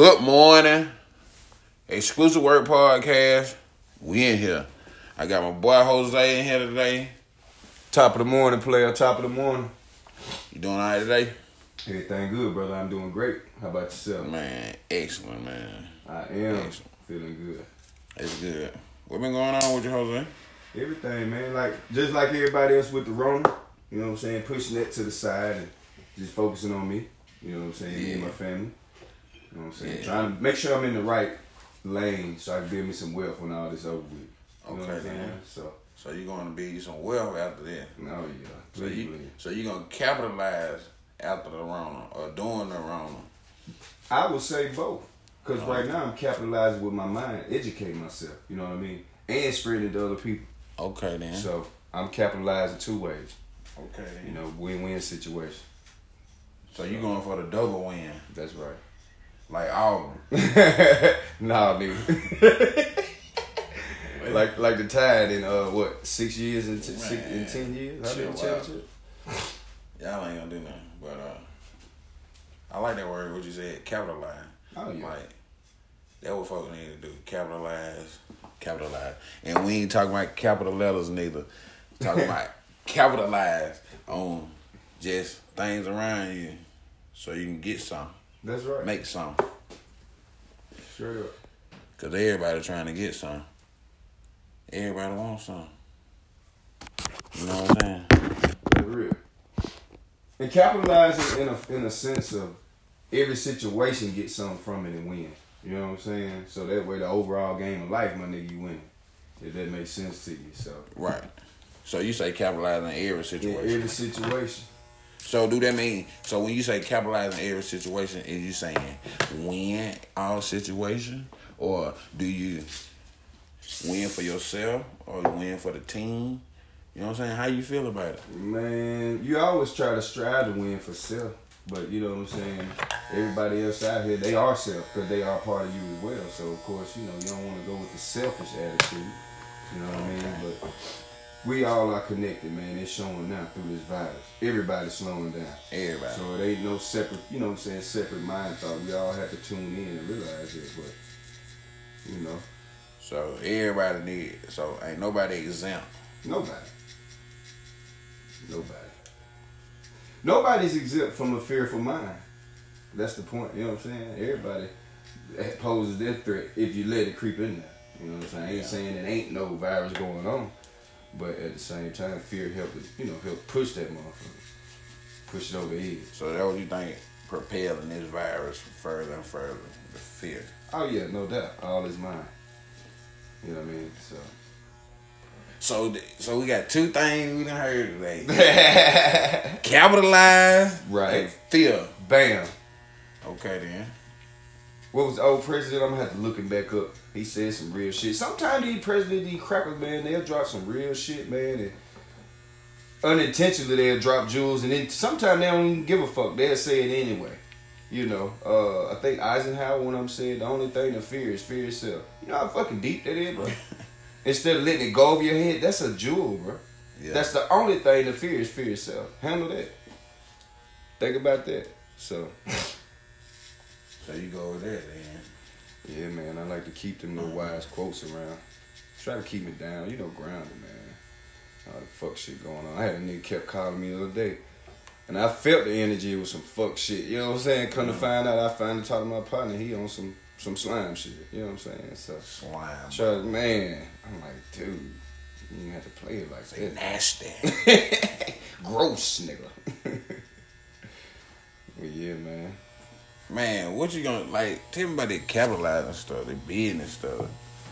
Good morning. Exclusive Work Podcast. We in here. I got my boy Jose in here today. Top of the morning, player. Top of the morning. You doing all right today? Everything good, brother. I'm doing great. How about yourself? Man, excellent, man. I am Excellent. feeling good. It's good. What been going on with you, Jose? Everything, man. Like just like everybody else with the Rona. You know what I'm saying? Pushing that to the side and just focusing on me. You know what I'm saying? Me and my family. You know what I'm saying? Yeah. Trying to make sure I'm in the right lane so I can build me some wealth when all this over with. You know what I'm Okay, saying? So, So you're gonna be some wealth after that. no, yeah. So Please, you please. so you're gonna capitalize after the Rona or during the Rona. I would say both. Because Uh-huh. right now I'm capitalizing with my mind, educating myself. You know what I mean? And spreading it to other people. Okay then. So I'm capitalizing two ways. okay then. You know, win-win situation. so you're going for the double win, That's right. Like Auburn. nah, nigga. like like the Tide in uh what six years and t- six, in ten years? How chill many Y'all ain't gonna do nothing. But uh I like that word what you said, capitalize. Oh yeah. Like that what folks need to do. Capitalize. Capitalize. And we ain't talking about capital letters neither. Talking about capitalize on just things around you so you can get some. That's right. Make some. Straight up. Cause everybody trying to get some. Everybody wants some. You know what I'm saying? That's real. And capitalizing in a in a sense of every situation get something from it and win. You know what I'm saying? So that way the overall game of life, my nigga, you win. If that makes sense to you. So Right. So you say capitalize on every in situation. every situation. So do that mean so when you say capitalize on every situation, is you saying win all situation? Or do you win for yourself or win for the team? You know what I'm saying? How you feel about it? Man, you always try to strive to win for self, but you know what I'm saying. Everybody else out here, they are self because they are part of you as well. So of course, you know you don't want to go with the selfish attitude. You know what I mean? But we all are connected, man. It's showing now through this virus. Everybody's slowing down. Everybody. So it ain't no separate, you know what I'm saying, separate mind thought. We all have to tune in and realize it, but you know, So everybody need so ain't nobody exempt. nobody. Nobody. Nobody's exempt from a fearful mind. That's the point, you know what I'm saying? Everybody poses that threat if you let it creep in there. You know what I'm saying? I ain't Yeah. saying it ain't no virus going on. But at the same time, fear help you know, help push that motherfucker. Push it over the edge. So that what you think propelling this virus further and further, the fear. Oh yeah, no doubt. All is mine. You know what I mean? So So so we got two things we done heard today. Capitalize Right. and fear. Bam. Okay then. What was the old president? I'm gonna have to look him back up. He said some real shit. Sometimes these presidents, these crackers, man, they'll drop some real shit, man, and unintentionally they'll drop jewels, and then sometimes they don't even give a fuck. They'll say it anyway. You know, uh, I think Eisenhower, when I'm saying the only thing to fear is fear itself. You know how fucking deep that is, bro. Instead of letting it go over your head, that's a jewel, bro. Yeah. That's the only thing to fear is fear itself. Handle that. Think about that. So. so you go with that then. Yeah, man. I like to keep them little wise quotes around. Try to keep me down. You know, grounded, man. All the fuck shit going on. I had a nigga kept calling me the other day. And I felt the energy was some fuck shit. You know what I'm saying? Come to mm. find out, I finally talked to my partner. He on some some slime shit. You know what I'm saying? So, Slime. try man. I'm like, dude, you have to play it like that. nasty. Gross, nigga. well, yeah, man. Man, what you gonna like? Tell me about the capitalizing stuff, the business stuff.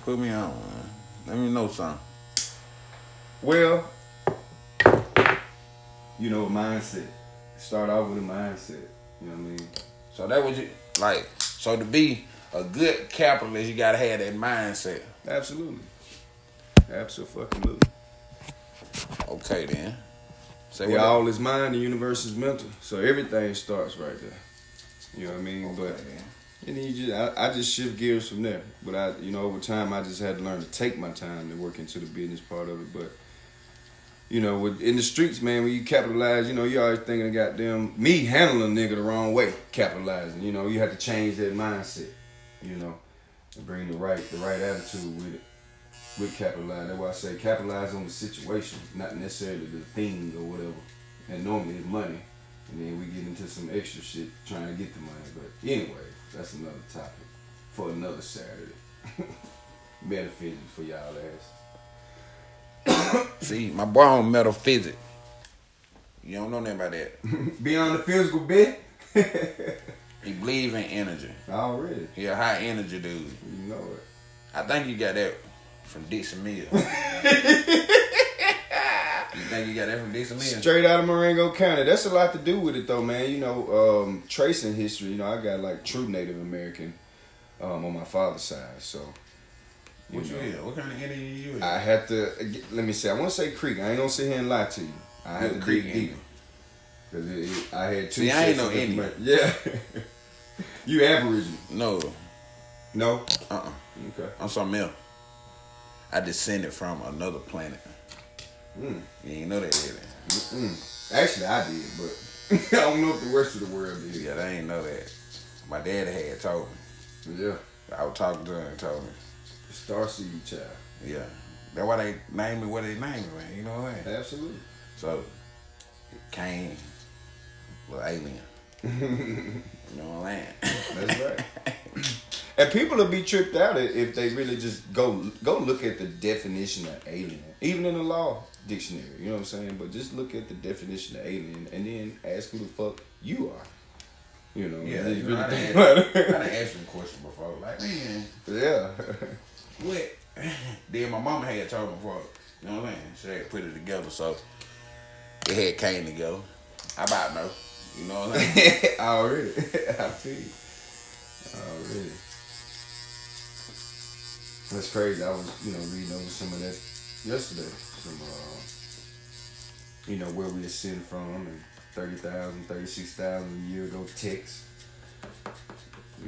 Put me on, man. Let me know something. Well, you know, mindset. Start off with a mindset. You know what I mean? So that was you like. So to be a good capitalist, you gotta have that mindset. Absolutely. Absolutely. Okay then. The what? all is mind, the universe is mental. So everything starts right there. You know what I mean? Okay, But and then you just, I, I just shift gears from there. But I, you know, over time, I just had to learn to take my time to work into the business part of it. But you know, with in the streets, man, when you capitalize, you know, you always thinking of goddamn me handling a nigga the wrong way, capitalizing. You know, you have to change that mindset, you know, and bring the right the right attitude with it. With capitalize. That's why I say capitalize on the situation, not necessarily the thing or whatever. And normally it's money. Some extra shit trying to get the money. But anyway, that's another topic for another Saturday. Metaphysics for y'all ass. See, my boy on metaphysics. You don't know nothing about that. Beyond the physical bit. He believe in energy. Already. He a high energy dude. You know it. I think you got that from Dixon Mill. You think you got that from Mill? Straight out of Marengo County. That's a lot to do with it though, man. You know, um, tracing history, you know, I got like true Native American um, on my father's side. So What you know. What kind of energy you hear? I had to let me say. I want to say Creek. I ain't gonna sit here and lie to you. I had to Creek Indian. it, it, I had two. See, I ain't no Indian. Yeah, you Aboriginal? no. No. Uh-uh. Okay. I'm something else. I descended from another planet. Mm. You ain't know that, you? Mm. Actually, I did, but I don't know if the rest of the world did. Yeah, they ain't know that. My dad had told me. Yeah. I was talking to him and told me. Starseed child. Yeah. That's why they named me what they named me, man. You know what I'm saying? Absolutely. So, it came, little alien. you know what I'm saying? That's right. and people will be tripped out if- if they really just go go look at the definition of alien, even in the law dictionary. You know what I'm saying? But just look at the definition of alien and then ask who the fuck you are. You know? Yeah, you really know, I done, about I done asked him a question before. Like, man, yeah. what? then my mama had told me before. You know what I'm saying? She had put it together, so it had came together. I about know. You know what I'm saying? Already. I feel you. Already. That's crazy. I was, you know, reading over some of that yesterday. Some, uh, you know, where we ascend from and 30,000, 36,000 a year ago text.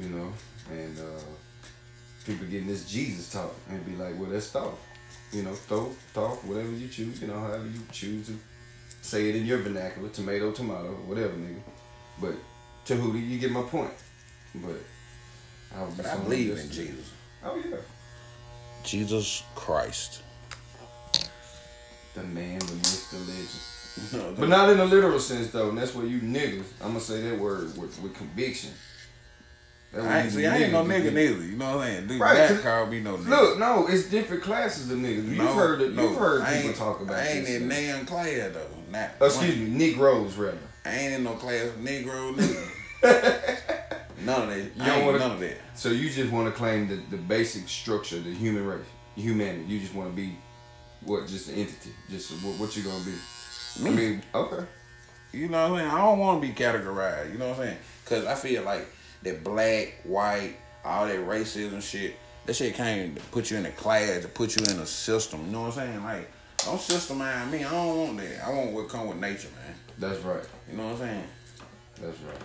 You know, and uh, people getting this Jesus talk and be like, well, that's thought. You know, thought, talk, whatever you choose, you know, however you choose to say it in your vernacular, tomato, tomato, whatever, nigga. But to who do you get my point? But I, was But just I believe in. Jesus. Oh yeah, Jesus Christ. The man, the myth, the legend. No, But not in a literal sense though, and that's where you niggas. I'm gonna say that word with, with conviction. I ain't, see, I ain't no nigga neither. You know what I'm saying? Dude, Right, that call me no nigga. Look, no, it's different classes of niggas. You've No, heard it. no, You've heard people talk about I ain't in damn class though. Not Oh, excuse me, Negroes rather. I ain't in no class of Negro nigga. none of that. You don't wanna- none of that. So you just want to claim the, the basic structure, of the human race, humanity. You just want to be what? Just an entity. Just what, what you gonna be? I mean, okay. You know what I'm saying? I don't want to be categorized. You know what I'm saying? Because I feel like that black, white, all that racism shit, that shit came to put you in a class, to put you in a system. You know what I'm saying? Like, don't systemize me. I don't want that. I want what come with nature, man. That's right. You know what I'm saying? That's right.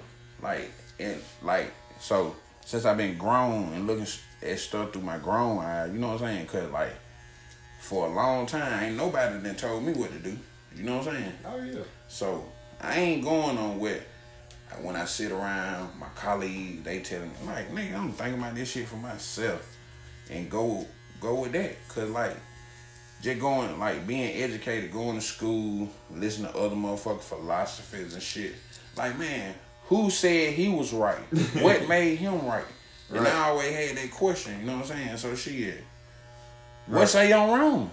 Like, and like, so since I've been grown and looking at stuff through my grown eyes, you know what I'm saying? Cause like, for a long time, ain't nobody then told me what to do. You know what I'm saying? Oh yeah. So I ain't going on what when I sit around my colleagues, they telling me like, nigga, I'm thinking about this shit for myself, and go go with that, cause like just going like being educated, going to school, listening to other motherfucking philosophies and shit. Like man, who said he was right? what made him right? And Right. I always had that question. You know what I'm saying? So shit, what say I'm wrong?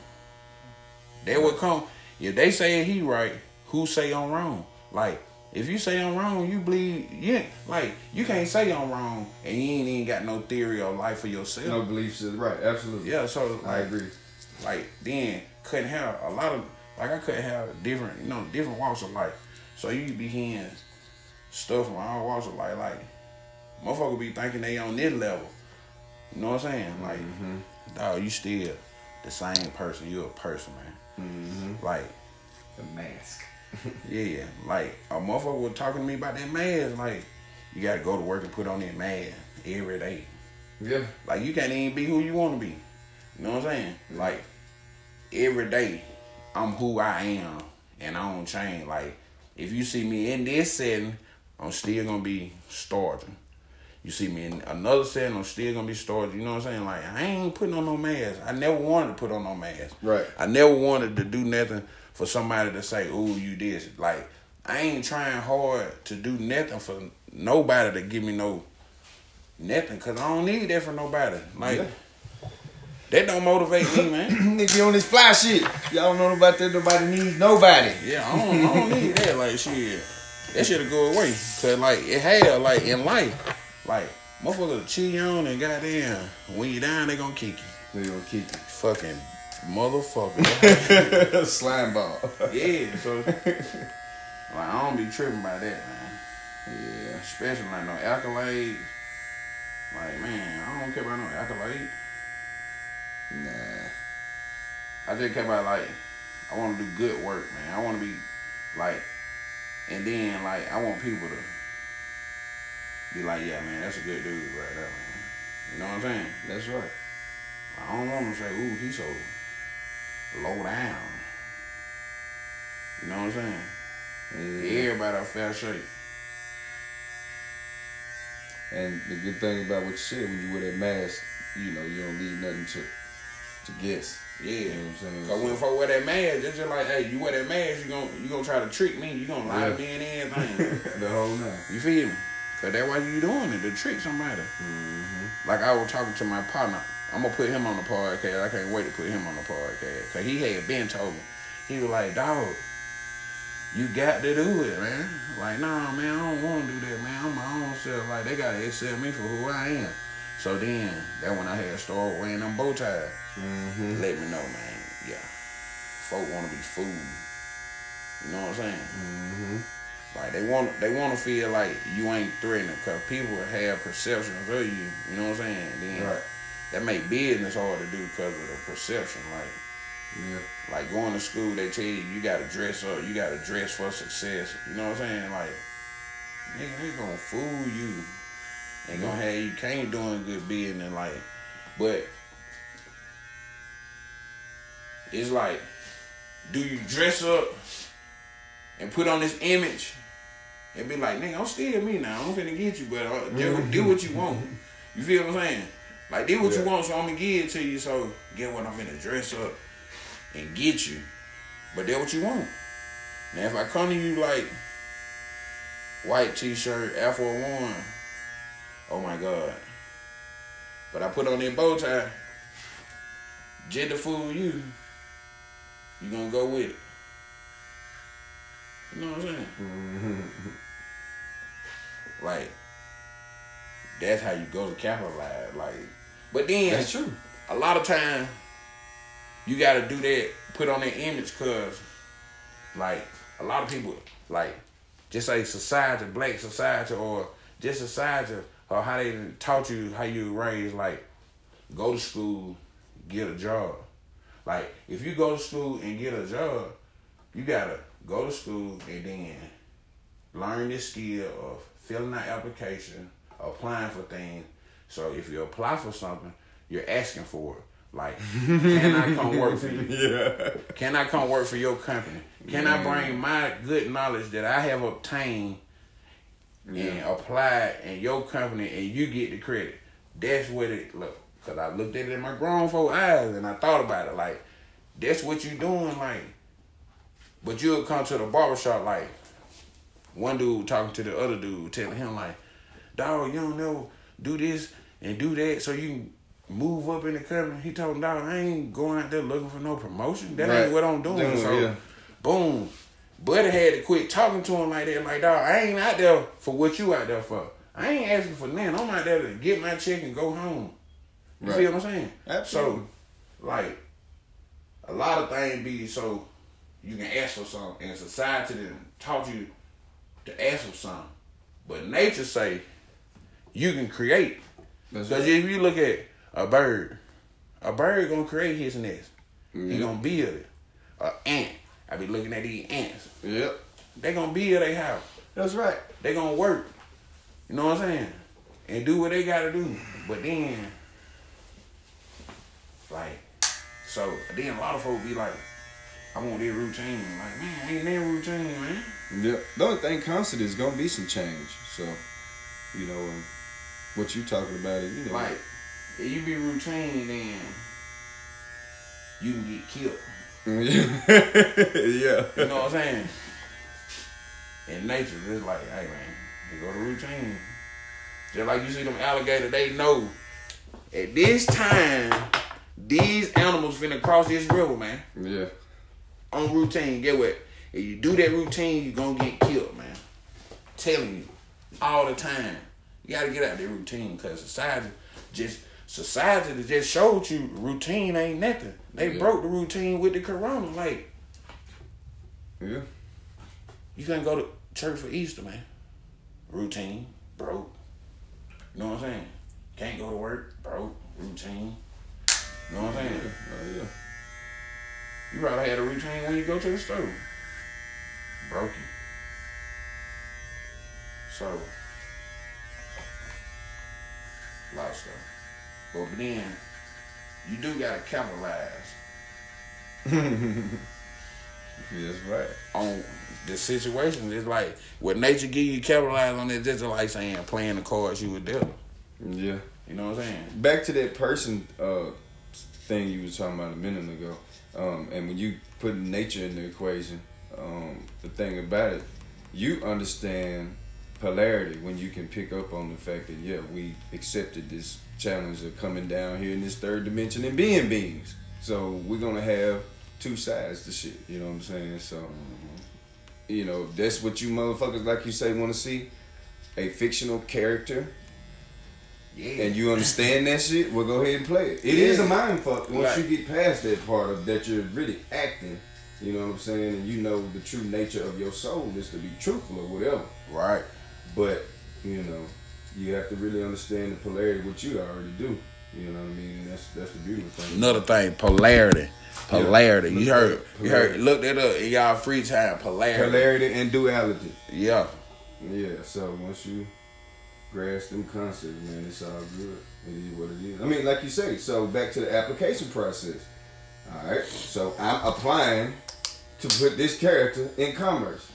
They would come if they say he right. Who say I'm wrong? Like if you say I'm wrong, you believe yeah. Like you can't say I'm wrong and you ain't even got no theory of life for yourself. No beliefs is right. Absolutely. Yeah, so I like, agree. like then couldn't have a lot of like I couldn't have different you know different walks of life. So you be hearing stuff from all walks of life. Like motherfucker be thinking they on this level. You know what I'm saying? Like, mm-hmm. Dog, you still the same person. You a person, man. Mm-hmm. Like, The mask. yeah, like a motherfucker was talking to me about that mask. Like, you gotta go to work and put on that mask every day. Yeah. Like you can't even be who you want to be. You know what I'm saying? Like every day, I'm who I am, and I don't change. Like if you see me in this setting, I'm still gonna be starting. You see me in another setting, I'm still gonna be starting. You know what I'm saying? Like I ain't putting on no mask. I never wanted to put on no mask. Right. I never wanted to do nothing for somebody to say, "Ooh, you this." Like I ain't trying hard to do nothing for nobody to give me no nothing, cause I don't need that for nobody. Like. Yeah. That don't motivate me, man. Nigga you on this fly shit. Y'all don't know about that. Nobody needs nobody. Yeah, I don't, I don't need that. Like shit, that shit'll go away. Cause like it had like in life, like motherfuckers cheat on and goddamn when you down they gonna kick you. They gonna keep Fucking motherfucker. Slime ball. yeah, so like I don't be tripping by that, man. Yeah. Especially like no accolades. Like man, I don't care about no accolades. Nah. I just care about like I want to do good work, man. I want to be like, and then like I want people to be like, yeah, man, that's a good dude right there, man. You know what I'm saying? That's right. I don't want to say, ooh, he's so low down. You know what I'm saying? Yeah. Everybody a fair shake. And the good thing about what you said, when you wear that mask, you know, you don't leave nothing to to guess. Yeah. You know what I'm saying? Cause when folk wear that mask, it's just like, hey, you wear that mask, you gon' you gonna try to trick me, you gonna lie to me and everything. the whole nine. you feel me? Cause that's why you doing it, to trick somebody. Mm-hmm. Like I was talking to my partner. I'm gonna put him on the podcast. I can't wait to put him on the podcast. Cause he had been told me. He was like, dog, you got to do it, man. Like, nah, man, I don't wanna do that, man. I'm my own self. Like they gotta accept me for who I am. So then that when I had started wearing them bow ties, Mm-hmm. let me know, man. Yeah. Folk wanna be fooled. You know what I'm saying? Mm-hmm. Like they want they want to feel like you ain't threatening because people have perceptions of you. You know what I'm saying? Then Right. that make business hard to do because of the perception. Like Yeah. like going to school, they tell you you gotta dress up, you gotta dress for success. You know what I'm saying? Like nigga, they gonna fool you They gonna have you can't doing good business. Like, but it's like, do you dress up and put on this image and be like, nigga, I'm still me now. I'm finna get you, but uh, do, do what you want. You feel what I'm saying? Like, do what you want, so I'm gonna give it to you. So get what I'm finna dress up and get you, but that's what you want. Now, if I come to you like white t-shirt, Air Force One, oh my god. But I put on that bow tie, just to fool you. You gonna go with it. You know what I'm saying? Like, that's how you go to capitalize. Like, but then That's true. a lot of time you got to do that, put on that image, cause like a lot of people like just say society, black society, or just society, or how they taught you how you raised. Like, go to school, get a job. Like, if you go to school and get a job, you gotta go to school and then learn this skill of filling out application, applying for things. So if you apply for something, you're asking for it. Like, can I come work for you? Yeah. Can I come work for your company? Can I bring my good knowledge that I have obtained and apply in your company and you get the credit? That's what it look. Cause I looked at it in my grown folk eyes and I thought about it. Like, that's what you doing. Like, but you'll come to the barbershop like one dude talking to the other dude, telling him like, "Dog, you don't know, do this and do that, so you can move up in the company." He told him, "Dog, I ain't going out there looking for no promotion. That Right. ain't what I'm doing." Doing, so, yeah. boom. Buddy had to quit talking to him like that. Like, dog, I ain't out there for what you out there for. I ain't asking for nothing. I'm out there to get my check and go home. You Right. feel what I'm saying? Absolutely. So, like, a lot of things be so you can ask for something, and society done taught you to ask for something. But nature say you can create. Because right. if you look at a bird, a bird gonna create his nest. He Mhm. gonna build it. A ant. I be looking at these ants. Yep. They gonna build their house. That's right. They gonna work. You know what I'm saying? And do what they gotta do. But then, like, so then a lot of folks be like, I want their routine. Like, man, ain't that routine, man. Yeah. The only thing constant is gonna be some change. So, you know, um, what you talking about is, you know, Like, if you be routine, then you can get killed. yeah. You know what I'm saying? In nature, it's like, hey man, you go to routine. Just like you see them alligator, they know at this time, these animals finna cross this river, man. Yeah. On routine, get what? If you do that routine, you're gonna get killed, man. telling you, all the time. You gotta get out of that routine because society just society that just showed you routine ain't nothing. They Yeah. broke the routine with the corona. Like Yeah. you can't go to church for Easter, man. Routine, broke. You know what I'm saying? Can't go to work, broke. Routine. You know what I'm Yeah. saying? Oh, yeah. You probably had a routine when you go to the store. Broke you. So, a lot of stuff. But then, you do gotta capitalize That's right. on the situation. It's like what nature give you capitalize on it just like saying playing the cards you were dealt. Yeah. You know what I'm saying? Back to that person uh, thing you was talking about a minute ago, um, and when you put nature in the equation, um, the thing about it, you understand polarity when you can pick up on the fact that yeah, we accepted this challenge of coming down here in this third dimension and being beings. So we're gonna have two sides to shit. You know what I'm saying? So, you know, that's what you motherfuckers like you say want to see, a fictional character Yeah. and you understand that shit, well, go ahead and play it. It is Yeah. a mind fuck once Right. you get past that part of that you're really acting. You know what I'm saying? And you know the true nature of your soul is to be truthful or whatever. right. But you know, you have to really understand the polarity of what you already do. You know what I mean? And that's that's the beautiful thing. Another thing, polarity. Polarity. Yeah. You heard you heard Polarity. look that up in y'all free time. Polarity. Polarity and duality. Yeah. Yeah. So once you grasp them concepts, man, it's all good. It is what it is. I mean, like you say. So back to the application process. All right. So I'm applying to put this character in commerce.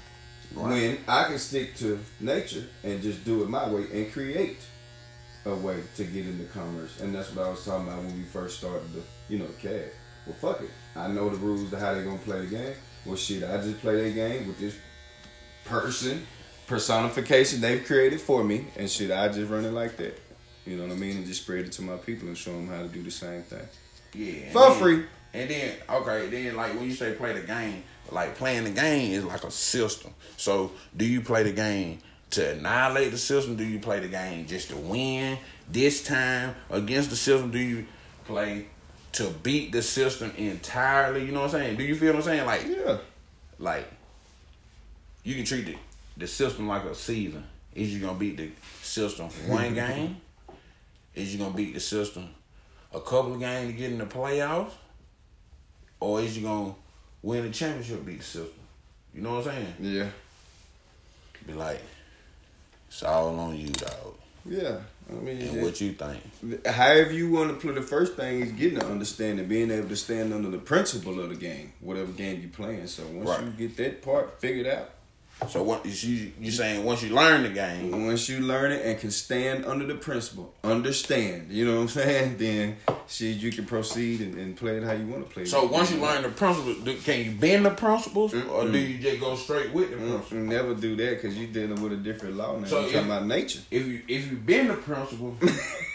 Right. When I can stick to nature and just do it my way and create a way to get into commerce. And that's what I was talking about when we first started the, you know, cast. Well, fuck it. I know the rules of how they're gonna play the game. Well, shit, I just play their game with this person personification they've created for me, and shit, I just run it like that. You know what I mean? And just spread it to my people and show them how to do the same thing Yeah. for free. And then okay, then like when you say play the game, like playing the game is like a system. So do you play the game to annihilate the system? Do you play the game just to win this time against the system? Do you play to beat the system entirely? You know what I'm saying? Do you feel what I'm saying? Like Yeah. like you can treat the, the system like a season. Is you gonna beat the system one game? Is you gonna beat the system a couple of games to get in the playoffs? Or is you gonna win the championship beat the system? You know what I'm saying? Yeah. Be like, it's all on you, dog. Yeah. I mean, And what you think. however you want to play, the first thing is getting to understanding, being able to stand under the principle of the game, whatever game you're playing. So once Right. you get that part figured out, So what you you saying once you learn the game, once you learn it and can stand under the principle, understand, you know what I'm saying, then shit, you can proceed and, and play it how you want to play it. so once you learn the principle, do, can you bend the principles or do you just go straight with the principles? Mm, never do that because you're dealing with a different law now. So you're talking about nature. if you if you bend the principle,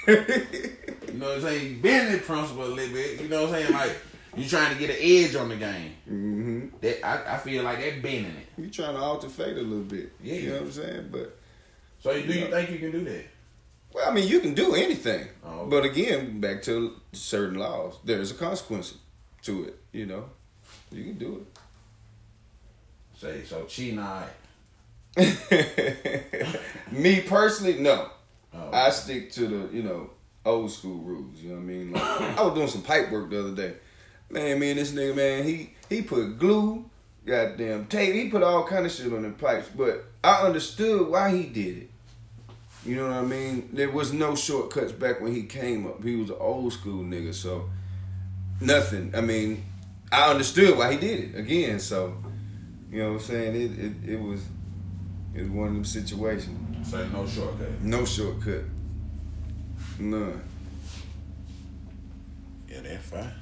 you know what I'm saying, you bend the principle a little bit, you know what I'm saying, like you trying to get an edge on the game. Hmm That I, I feel like that bending it. You're trying to alter fate a little bit. Yeah. You know what I'm saying? But So do you Yeah. think you can do that? Well, I mean, you can do anything, Oh, okay. but again, back to certain laws. There's a consequence to it. You know, you can do it. Say so cheating it. Me personally, no. Oh. I stick to the you know old school rules. You know what I mean? Like I was doing some pipe work the other day. Man, me and this nigga, man, he he put glue, goddamn tape. He put all kind of shit on the pipes, but I understood why he did it. You know what I mean? There was no shortcuts back when he came up. He was an old school nigga, so nothing. I mean, I understood why he did it again. So, you know what I'm saying? It it, it was it was one of them situations. Say no shortcut. No shortcut. None. Yeah, that fine.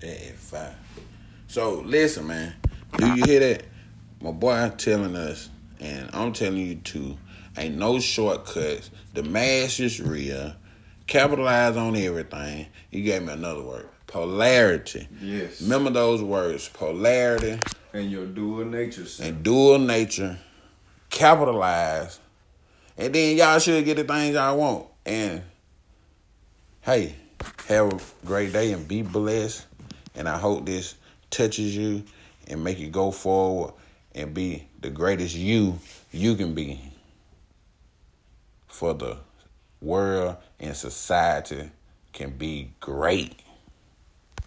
That fine. So listen, man. Do you hear that? My boy telling us, and I'm telling you too. Ain't no shortcuts. The mass is real. Capitalize on everything. You gave me another word. Polarity. Yes. Remember those words. Polarity And your dual nature. son. and dual nature. Capitalize. And then y'all should get the things y'all want. And hey, have a great day and be blessed. And I hope this touches you and make you go forward and be the greatest you you can be for the world and society can be great.